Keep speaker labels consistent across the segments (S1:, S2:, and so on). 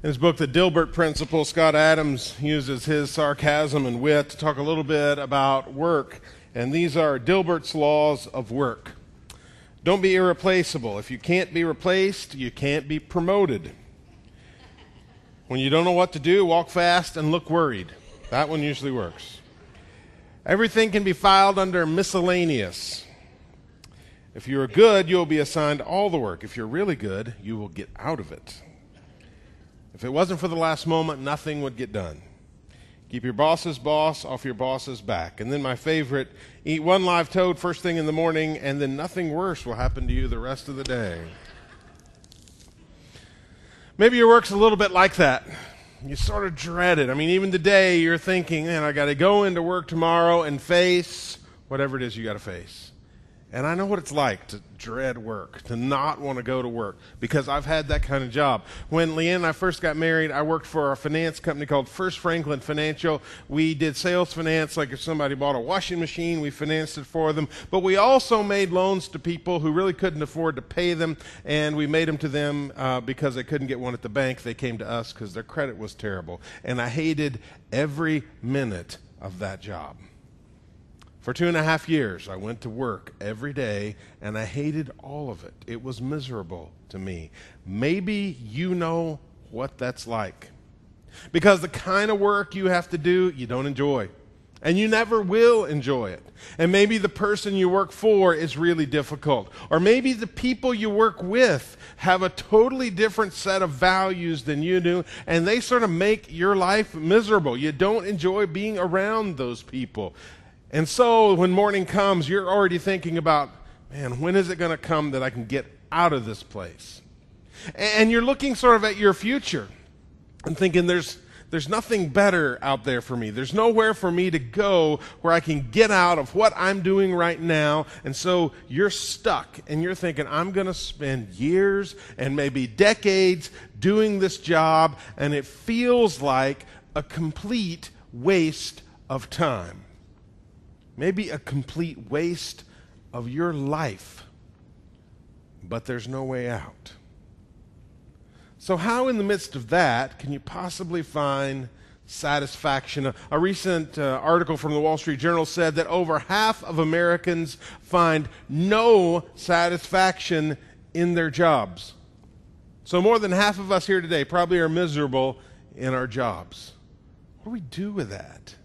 S1: In his book, The Dilbert Principle, Scott Adams uses his sarcasm and wit to talk a little bit about work. And these are Dilbert's laws of work. Don't be irreplaceable. If you can't be replaced, you can't be promoted. When you don't know what to do, walk fast and look worried. That one usually works. Everything can be filed under miscellaneous. If you are good, you will be assigned all the work. If you're really good, you will get out of it. If it wasn't for the last moment, nothing would get done. Keep your boss's boss off your boss's back. And then my favorite eat one live toad first thing in the morning, and then nothing worse will happen to you the rest of the day. Maybe your work's a little bit like that. You sort of dread it. I mean, even today, you're thinking, man, I got to go into work tomorrow and face whatever it is you got to face. And I know what it's like to dread work, to not want to go to work, because I've had that kind of job. When Leanne and I first got married, I worked for a finance company called First Franklin Financial. We did sales finance, like if somebody bought a washing machine, we financed it for them. But we also made loans to people who really couldn't afford to pay them, and we made them to them uh, because they couldn't get one at the bank. They came to us because their credit was terrible. And I hated every minute of that job. For two and a half years, I went to work every day and I hated all of it. It was miserable to me. Maybe you know what that's like. Because the kind of work you have to do, you don't enjoy. And you never will enjoy it. And maybe the person you work for is really difficult. Or maybe the people you work with have a totally different set of values than you do, and they sort of make your life miserable. You don't enjoy being around those people. And so when morning comes, you're already thinking about, man, when is it going to come that I can get out of this place? And you're looking sort of at your future and thinking there's there's nothing better out there for me. There's nowhere for me to go where I can get out of what I'm doing right now. And so you're stuck and you're thinking, I'm going to spend years and maybe decades doing this job, and it feels like a complete waste of time maybe a complete waste of your life, but there's no way out. So, how in the midst of that can you possibly find satisfaction? A, a recent uh, article from the Wall Street Journal said that over half of Americans find no satisfaction in their jobs. So, more than half of us here today probably are miserable in our jobs. What do we do with that?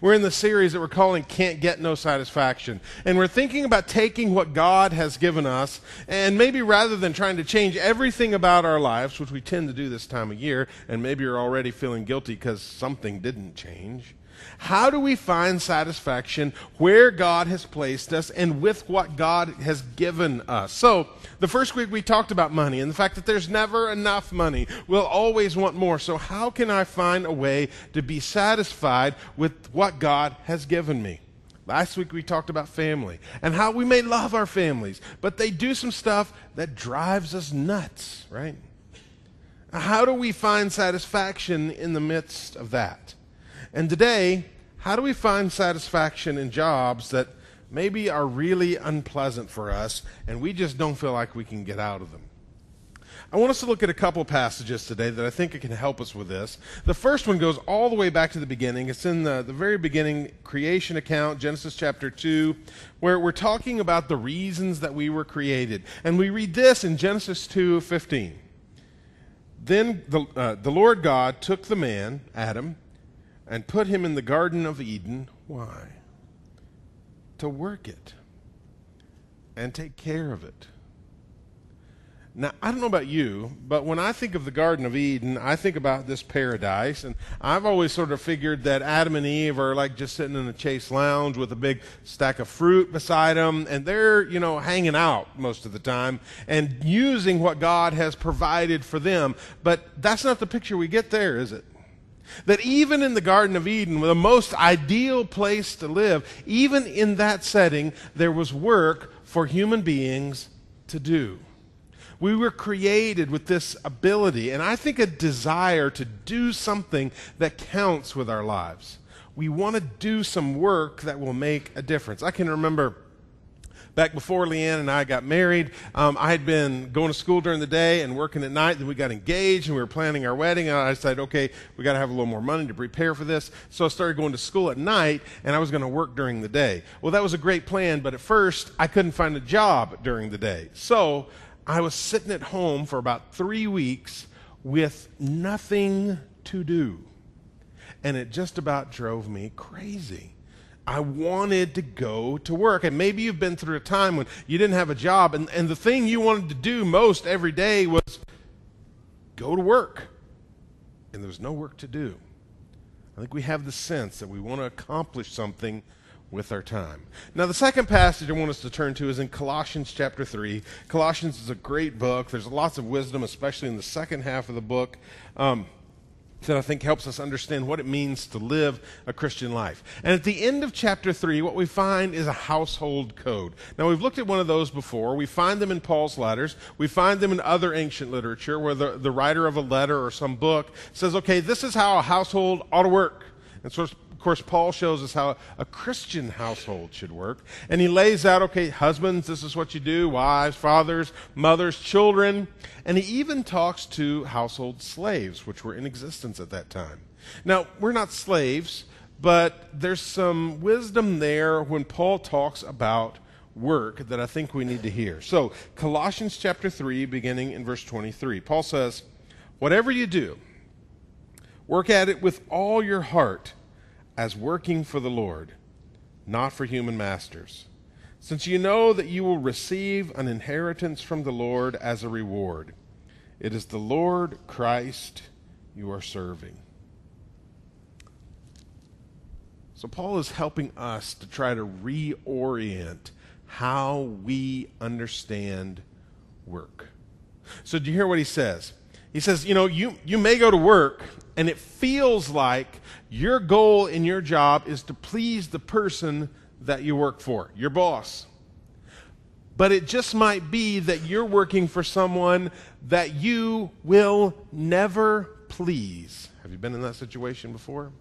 S1: We're in the series that we're calling Can't Get No Satisfaction. And we're thinking about taking what God has given us, and maybe rather than trying to change everything about our lives, which we tend to do this time of year, and maybe you're already feeling guilty because something didn't change, how do we find satisfaction where God has placed us and with what God has given us? So, the first week we talked about money and the fact that there's never enough money. We'll always want more. So, how can I find a way to be satisfied with what God has given me? Last week we talked about family and how we may love our families, but they do some stuff that drives us nuts, right? How do we find satisfaction in the midst of that? And today, how do we find satisfaction in jobs that maybe are really unpleasant for us and we just don't feel like we can get out of them? I want us to look at a couple passages today that I think can help us with this. The first one goes all the way back to the beginning. It's in the, the very beginning creation account, Genesis chapter 2, where we're talking about the reasons that we were created. And we read this in Genesis 2 15. Then the, uh, the Lord God took the man, Adam, and put him in the Garden of Eden. Why? To work it and take care of it. Now, I don't know about you, but when I think of the Garden of Eden, I think about this paradise. And I've always sort of figured that Adam and Eve are like just sitting in a chase lounge with a big stack of fruit beside them. And they're, you know, hanging out most of the time and using what God has provided for them. But that's not the picture we get there, is it? That even in the Garden of Eden, the most ideal place to live, even in that setting, there was work for human beings to do. We were created with this ability, and I think a desire to do something that counts with our lives. We want to do some work that will make a difference. I can remember Back before Leanne and I got married, um, I had been going to school during the day and working at night. Then we got engaged and we were planning our wedding. And I decided, okay, we got to have a little more money to prepare for this. So I started going to school at night and I was going to work during the day. Well, that was a great plan, but at first I couldn't find a job during the day. So I was sitting at home for about three weeks with nothing to do. And it just about drove me crazy. I wanted to go to work. And maybe you've been through a time when you didn't have a job, and, and the thing you wanted to do most every day was go to work. And there was no work to do. I think we have the sense that we want to accomplish something with our time. Now, the second passage I want us to turn to is in Colossians chapter 3. Colossians is a great book. There's lots of wisdom, especially in the second half of the book. Um, that I think helps us understand what it means to live a Christian life. And at the end of chapter 3, what we find is a household code. Now, we've looked at one of those before. We find them in Paul's letters, we find them in other ancient literature where the, the writer of a letter or some book says, okay, this is how a household ought to work. And so course, Paul shows us how a Christian household should work. And he lays out, okay, husbands, this is what you do, wives, fathers, mothers, children. And he even talks to household slaves, which were in existence at that time. Now, we're not slaves, but there's some wisdom there when Paul talks about work that I think we need to hear. So, Colossians chapter 3, beginning in verse 23, Paul says, Whatever you do, work at it with all your heart as working for the Lord, not for human masters, since you know that you will receive an inheritance from the Lord as a reward. It is the Lord Christ you are serving. So, Paul is helping us to try to reorient how we understand work. So, do you hear what he says? He says, You know, you, you may go to work and it feels like your goal in your job is to please the person that you work for, your boss. But it just might be that you're working for someone that you will never please. Have you been in that situation before?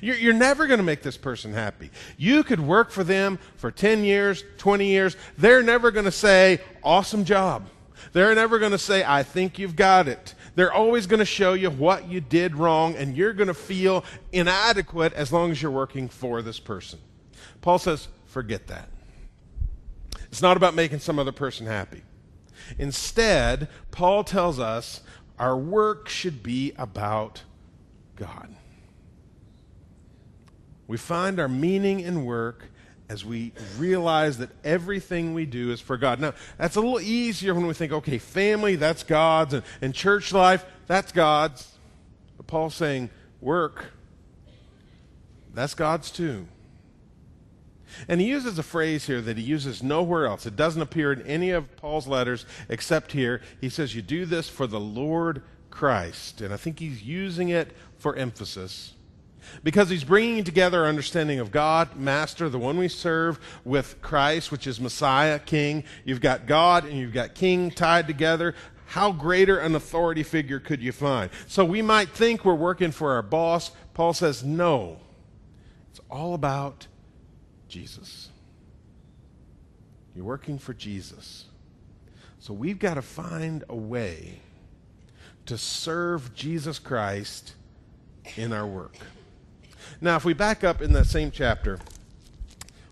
S1: You're, you're never going to make this person happy. You could work for them for 10 years, 20 years. They're never going to say, awesome job. They're never going to say, I think you've got it. They're always going to show you what you did wrong, and you're going to feel inadequate as long as you're working for this person. Paul says, forget that. It's not about making some other person happy. Instead, Paul tells us our work should be about God. We find our meaning in work as we realize that everything we do is for God. Now, that's a little easier when we think, okay, family, that's God's, and, and church life, that's God's. But Paul's saying, work, that's God's too. And he uses a phrase here that he uses nowhere else. It doesn't appear in any of Paul's letters except here. He says, You do this for the Lord Christ. And I think he's using it for emphasis. Because he's bringing together our understanding of God, Master, the one we serve, with Christ, which is Messiah, King. You've got God and you've got King tied together. How greater an authority figure could you find? So we might think we're working for our boss. Paul says, no. It's all about Jesus. You're working for Jesus. So we've got to find a way to serve Jesus Christ in our work. Now, if we back up in that same chapter,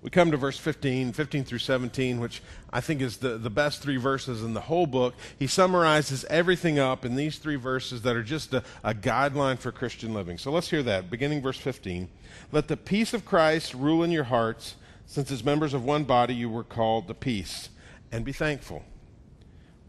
S1: we come to verse 15, 15 through 17, which I think is the, the best three verses in the whole book. He summarizes everything up in these three verses that are just a, a guideline for Christian living. So let's hear that. Beginning verse 15. Let the peace of Christ rule in your hearts, since as members of one body you were called to peace, and be thankful.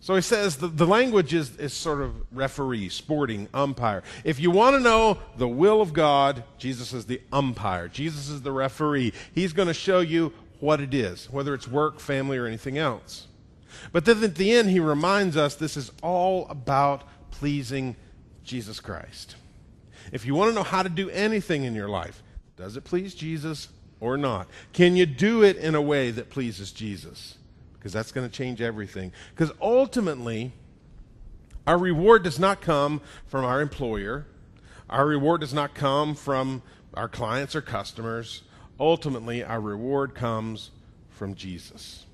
S1: So he says the, the language is, is sort of referee, sporting, umpire. If you want to know the will of God, Jesus is the umpire. Jesus is the referee. He's going to show you what it is, whether it's work, family, or anything else. But then at the end, he reminds us this is all about pleasing Jesus Christ. If you want to know how to do anything in your life, does it please Jesus or not? Can you do it in a way that pleases Jesus? Because that's going to change everything. Because ultimately, our reward does not come from our employer, our reward does not come from our clients or customers. Ultimately, our reward comes from Jesus.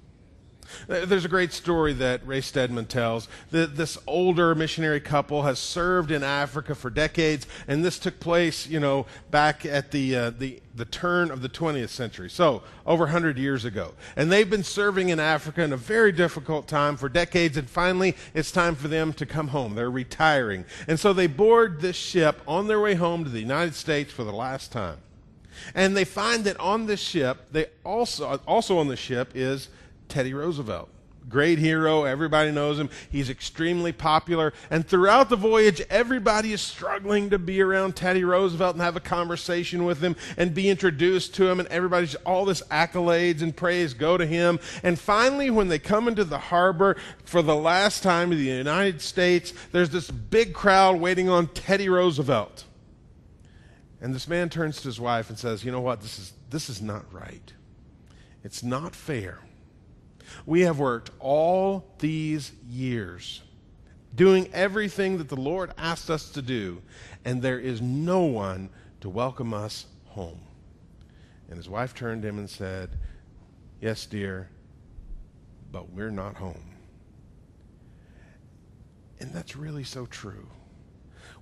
S1: There's a great story that Ray Stedman tells. That This older missionary couple has served in Africa for decades, and this took place, you know, back at the, uh, the, the turn of the 20th century, so over 100 years ago. And they've been serving in Africa in a very difficult time for decades, and finally it's time for them to come home. They're retiring. And so they board this ship on their way home to the United States for the last time. And they find that on this ship, they also, also on the ship is Teddy Roosevelt. Great hero. Everybody knows him. He's extremely popular. And throughout the voyage, everybody is struggling to be around Teddy Roosevelt and have a conversation with him and be introduced to him. And everybody's all this accolades and praise go to him. And finally, when they come into the harbor for the last time in the United States, there's this big crowd waiting on Teddy Roosevelt. And this man turns to his wife and says, You know what? This is, this is not right. It's not fair we have worked all these years doing everything that the Lord asked us to do, and there is no one to welcome us home. And his wife turned to him and said, Yes, dear, but we're not home. And that's really so true.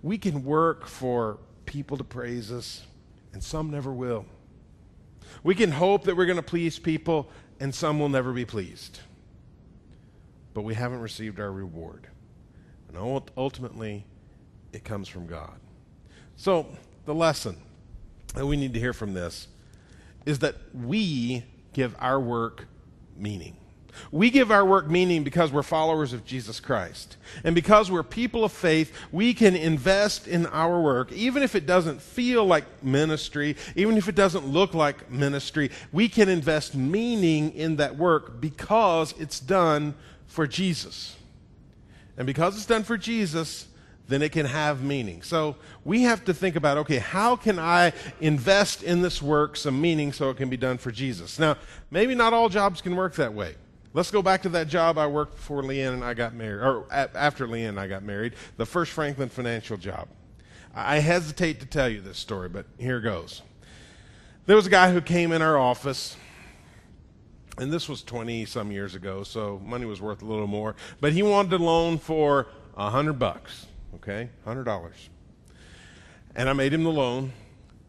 S1: We can work for people to praise us, and some never will. We can hope that we're going to please people, and some will never be pleased. But we haven't received our reward. And ultimately, it comes from God. So, the lesson that we need to hear from this is that we give our work meaning. We give our work meaning because we're followers of Jesus Christ. And because we're people of faith, we can invest in our work, even if it doesn't feel like ministry, even if it doesn't look like ministry. We can invest meaning in that work because it's done for Jesus. And because it's done for Jesus, then it can have meaning. So we have to think about okay, how can I invest in this work some meaning so it can be done for Jesus? Now, maybe not all jobs can work that way. Let's go back to that job I worked before Leanne and I got married, or after Leanne and I got married, the first Franklin Financial job. I hesitate to tell you this story, but here goes. There was a guy who came in our office, and this was 20 some years ago, so money was worth a little more, but he wanted a loan for a 100 bucks, okay? $100. And I made him the loan,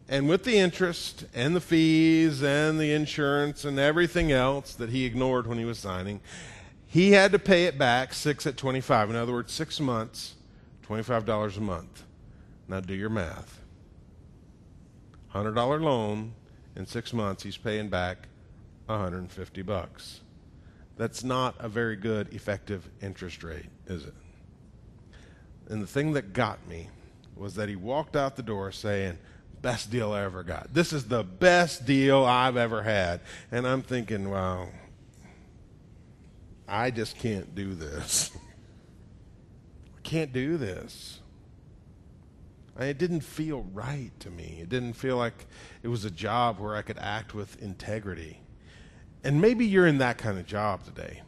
S1: and with the interest and the fees and the insurance and everything else that he ignored when he was signing, he had to pay it back six at 25. In other words, six months, $25 a month. Now do your math. $100 loan in six months, he's paying back 150 bucks. That's not a very good effective interest rate, is it? And the thing that got me was that he walked out the door saying, best deal I ever got. This is the best deal I've ever had. And I'm thinking, wow, I just can't do this. I can't do this. It didn't feel right to me. It didn't feel like it was a job where I could act with integrity. And maybe you're in that kind of job today.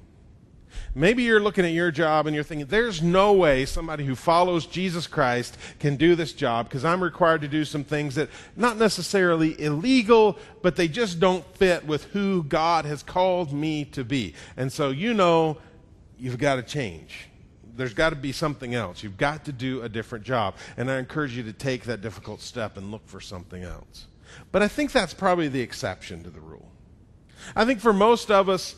S1: Maybe you're looking at your job and you're thinking, there's no way somebody who follows Jesus Christ can do this job because I'm required to do some things that not necessarily illegal, but they just don't fit with who God has called me to be. And so you know you've got to change. There's got to be something else. You've got to do a different job. And I encourage you to take that difficult step and look for something else. But I think that's probably the exception to the rule. I think for most of us,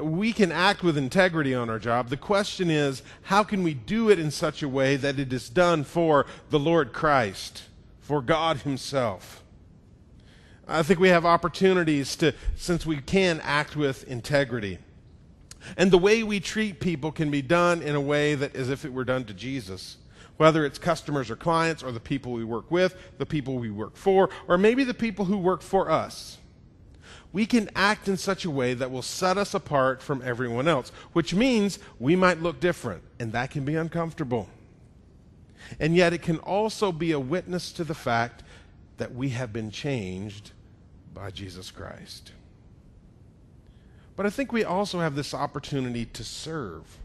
S1: we can act with integrity on our job. The question is, how can we do it in such a way that it is done for the Lord Christ, for God Himself? I think we have opportunities to, since we can act with integrity. And the way we treat people can be done in a way that as if it were done to Jesus. Whether it's customers or clients, or the people we work with, the people we work for, or maybe the people who work for us we can act in such a way that will set us apart from everyone else, which means we might look different, and that can be uncomfortable. And yet, it can also be a witness to the fact that we have been changed by Jesus Christ. But I think we also have this opportunity to serve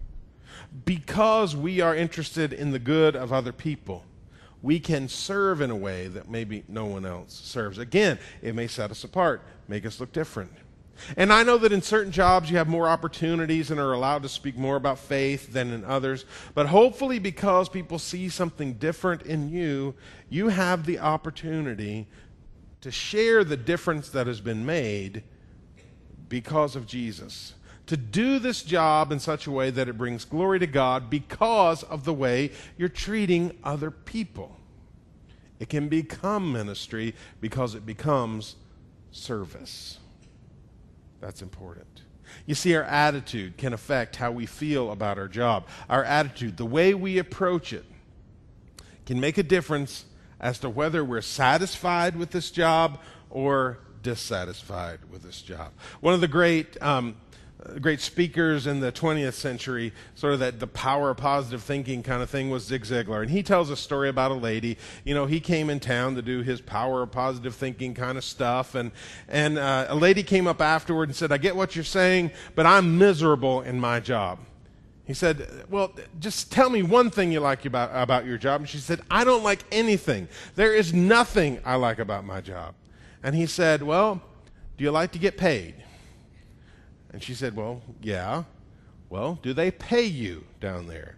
S1: because we are interested in the good of other people. We can serve in a way that maybe no one else serves. Again, it may set us apart, make us look different. And I know that in certain jobs you have more opportunities and are allowed to speak more about faith than in others. But hopefully, because people see something different in you, you have the opportunity to share the difference that has been made because of Jesus. To do this job in such a way that it brings glory to God because of the way you're treating other people. It can become ministry because it becomes service. That's important. You see, our attitude can affect how we feel about our job. Our attitude, the way we approach it, can make a difference as to whether we're satisfied with this job or dissatisfied with this job. One of the great um, great speakers in the 20th century, sort of that the power of positive thinking kind of thing was Zig Ziglar. And he tells a story about a lady. You know, he came in town to do his power of positive thinking kind of stuff. And, and uh, a lady came up afterward and said, I get what you're saying, but I'm miserable in my job. He said, Well, just tell me one thing you like about, about your job. And she said, I don't like anything. There is nothing I like about my job. And he said, Well, do you like to get paid? And she said, Well, yeah. Well, do they pay you down there?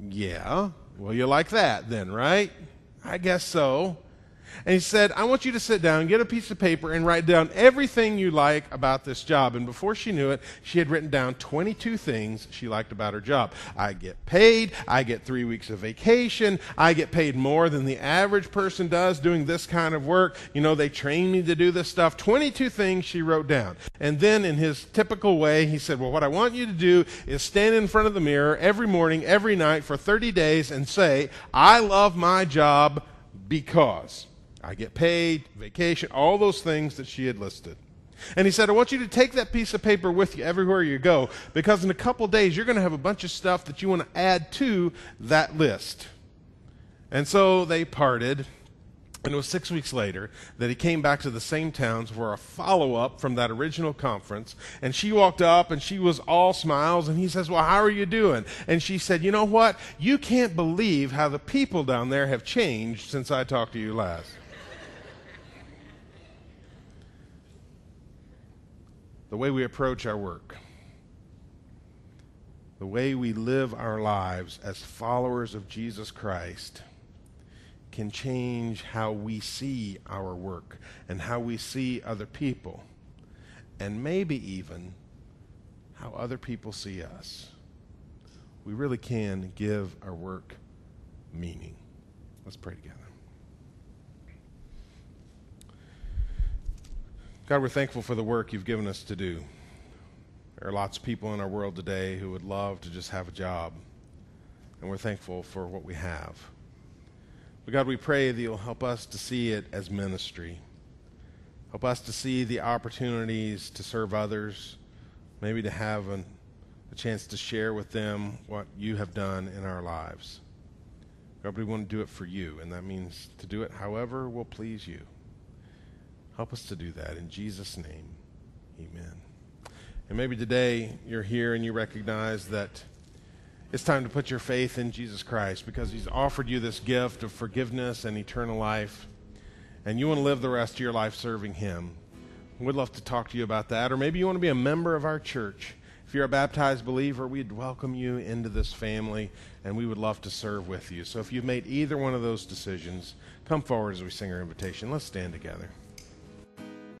S1: Yeah. Well, you like that then, right? I guess so. And he said, I want you to sit down, get a piece of paper, and write down everything you like about this job. And before she knew it, she had written down 22 things she liked about her job. I get paid. I get three weeks of vacation. I get paid more than the average person does doing this kind of work. You know, they train me to do this stuff. 22 things she wrote down. And then, in his typical way, he said, Well, what I want you to do is stand in front of the mirror every morning, every night for 30 days and say, I love my job because. I get paid, vacation, all those things that she had listed. And he said, I want you to take that piece of paper with you everywhere you go because in a couple days you're going to have a bunch of stuff that you want to add to that list. And so they parted. And it was six weeks later that he came back to the same towns for a follow up from that original conference. And she walked up and she was all smiles. And he says, Well, how are you doing? And she said, You know what? You can't believe how the people down there have changed since I talked to you last. The way we approach our work, the way we live our lives as followers of Jesus Christ can change how we see our work and how we see other people, and maybe even how other people see us. We really can give our work meaning. Let's pray together. God, we're thankful for the work you've given us to do. There are lots of people in our world today who would love to just have a job, and we're thankful for what we have. But God, we pray that you'll help us to see it as ministry. Help us to see the opportunities to serve others, maybe to have an, a chance to share with them what you have done in our lives. God, we want to do it for you, and that means to do it however will please you. Help us to do that. In Jesus' name, amen. And maybe today you're here and you recognize that it's time to put your faith in Jesus Christ because he's offered you this gift of forgiveness and eternal life. And you want to live the rest of your life serving him. We'd love to talk to you about that. Or maybe you want to be a member of our church. If you're a baptized believer, we'd welcome you into this family and we would love to serve with you. So if you've made either one of those decisions, come forward as we sing our invitation. Let's stand together.